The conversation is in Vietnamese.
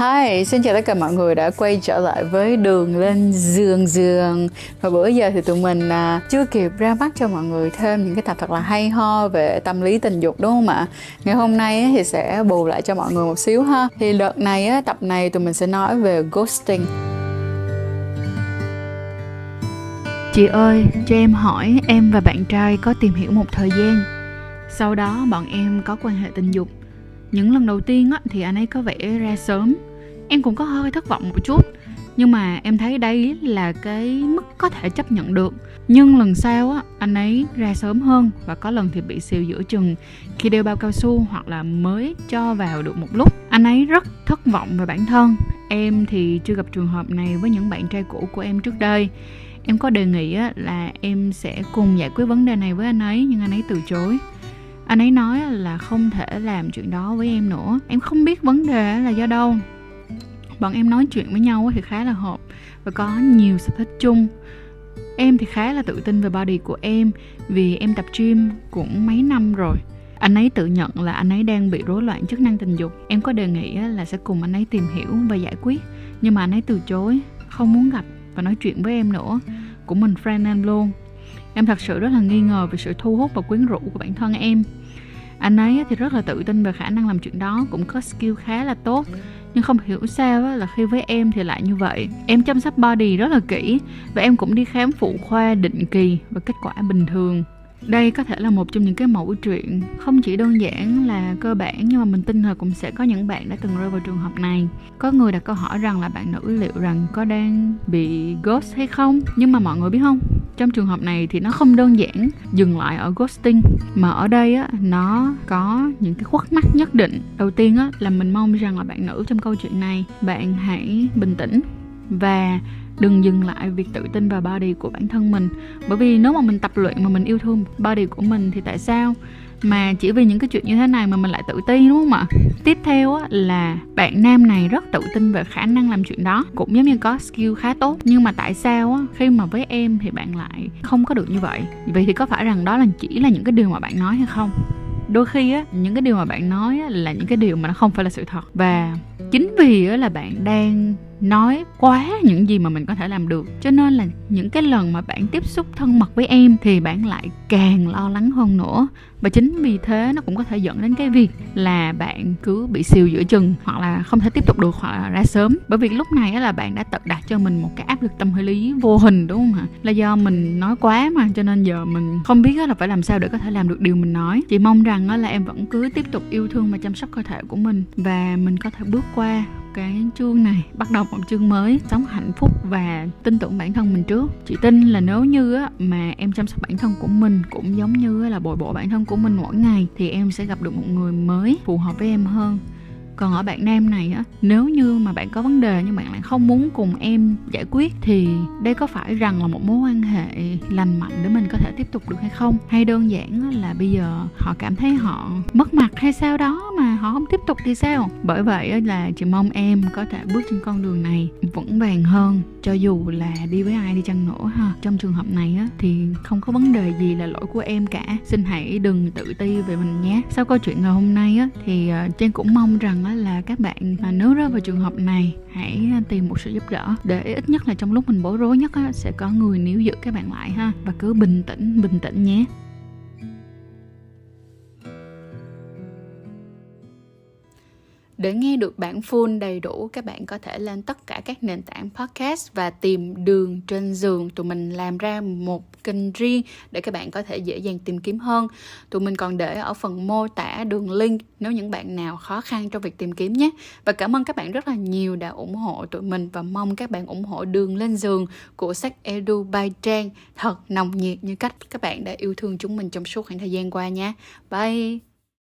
Hi, xin chào tất cả mọi người đã quay trở lại với đường lên giường giường. Và bữa giờ thì tụi mình à, chưa kịp ra mắt cho mọi người thêm những cái tập thật là hay ho về tâm lý tình dục đúng không ạ? Ngày hôm nay ấy, thì sẽ bù lại cho mọi người một xíu ha. Thì đợt này, ấy, tập này tụi mình sẽ nói về ghosting. Chị ơi, cho em hỏi em và bạn trai có tìm hiểu một thời gian. Sau đó bọn em có quan hệ tình dục. Những lần đầu tiên á, thì anh ấy có vẻ ra sớm em cũng có hơi thất vọng một chút. Nhưng mà em thấy đây là cái mức có thể chấp nhận được. Nhưng lần sau á anh ấy ra sớm hơn và có lần thì bị xìu giữa chừng khi đeo bao cao su hoặc là mới cho vào được một lúc. Anh ấy rất thất vọng về bản thân. Em thì chưa gặp trường hợp này với những bạn trai cũ của em trước đây. Em có đề nghị á, là em sẽ cùng giải quyết vấn đề này với anh ấy nhưng anh ấy từ chối. Anh ấy nói là không thể làm chuyện đó với em nữa. Em không biết vấn đề là do đâu bọn em nói chuyện với nhau thì khá là hợp và có nhiều sở thích chung. Em thì khá là tự tin về body của em vì em tập gym cũng mấy năm rồi. Anh ấy tự nhận là anh ấy đang bị rối loạn chức năng tình dục. Em có đề nghị là sẽ cùng anh ấy tìm hiểu và giải quyết, nhưng mà anh ấy từ chối, không muốn gặp và nói chuyện với em nữa. Cũng mình friend em luôn. Em thật sự rất là nghi ngờ về sự thu hút và quyến rũ của bản thân em. Anh ấy thì rất là tự tin về khả năng làm chuyện đó, cũng có skill khá là tốt nhưng không hiểu sao là khi với em thì lại như vậy. Em chăm sóc body rất là kỹ và em cũng đi khám phụ khoa định kỳ và kết quả bình thường. Đây có thể là một trong những cái mẫu chuyện. Không chỉ đơn giản là cơ bản, nhưng mà mình tin là cũng sẽ có những bạn đã từng rơi vào trường hợp này. Có người đặt câu hỏi rằng là bạn nữ liệu rằng có đang bị ghost hay không? Nhưng mà mọi người biết không? Trong trường hợp này thì nó không đơn giản dừng lại ở ghosting, mà ở đây á, nó có những cái khuất mắt nhất định. Đầu tiên á, là mình mong rằng là bạn nữ trong câu chuyện này, bạn hãy bình tĩnh và đừng dừng lại việc tự tin vào body của bản thân mình. Bởi vì nếu mà mình tập luyện mà mình yêu thương body của mình thì tại sao? Mà chỉ vì những cái chuyện như thế này mà mình lại tự ti đúng không ạ? Tiếp theo á, là bạn nam này rất tự tin về khả năng làm chuyện đó. Cũng giống như có skill khá tốt. Nhưng mà tại sao á, khi mà với em thì bạn lại không có được như vậy? Vậy thì có phải rằng đó là chỉ là những cái điều mà bạn nói hay không? Đôi khi á những cái điều mà bạn nói á, là những cái điều mà nó không phải là sự thật. Và chính vì á, là bạn đang nói quá những gì mà mình có thể làm được. Cho nên là những cái lần mà bạn tiếp xúc thân mật với em thì bạn lại càng lo lắng hơn nữa. Và chính vì thế nó cũng có thể dẫn đến cái việc là bạn cứ bị siêu giữa chừng hoặc là không thể tiếp tục được hoặc là ra sớm. Bởi vì lúc này là bạn đã tự đặt cho mình một cái áp lực tâm lý vô hình, đúng không hả? Là do mình nói quá mà, cho nên giờ mình không biết là phải làm sao để có thể làm được điều mình nói. Chị mong rằng là em vẫn cứ tiếp tục yêu thương và chăm sóc cơ thể của mình và mình có thể bước qua cái chương này, bắt đầu một chương mới, sống hạnh phúc và tin tưởng bản thân mình trước. Chị tin là nếu như á, mà em chăm sóc bản thân của mình cũng giống như là bồi bổ bản thân của mình mỗi ngày, thì em sẽ gặp được một người mới phù hợp với em hơn còn ở bạn nam này á, nếu như mà bạn có vấn đề nhưng bạn lại không muốn cùng em giải quyết thì đây có phải rằng là một mối quan hệ lành mạnh để mình có thể tiếp tục được hay không? Hay đơn giản là bây giờ họ cảm thấy họ mất mặt hay sao đó mà họ không tiếp tục thì sao? Bởi vậy là chị mong em có thể bước trên con đường này vững vàng hơn cho dù là đi với ai đi chăng nữa ha. Trong trường hợp này á, thì không có vấn đề gì là lỗi của em cả. Xin hãy đừng tự ti về mình nhé. Sau câu chuyện ngày hôm nay á, thì ờ, trang cũng mong rằng á là các bạn mà nếu rơi vào trường hợp này, hãy à, tìm một sự giúp đỡ để ít nhất là trong lúc mình bối rối nhất á, sẽ có người níu giữ các bạn lại ha. Và cứ bình tĩnh bình tĩnh nhé. Để nghe được bản full đầy đủ, các bạn có thể lên tất cả các nền tảng podcast và tìm đường trên giường. Tụi mình làm ra một kênh riêng để các bạn có thể dễ dàng tìm kiếm hơn. Tụi mình còn để ở phần mô tả đường link nếu những bạn nào khó khăn trong việc tìm kiếm nhé. Và cảm ơn các bạn rất là nhiều đã ủng hộ tụi mình và mong các bạn ủng hộ đường lên giường của sách Edu by Trang thật nồng nhiệt như cách các bạn đã yêu thương chúng mình trong suốt khoảng thời gian qua nha. Bye!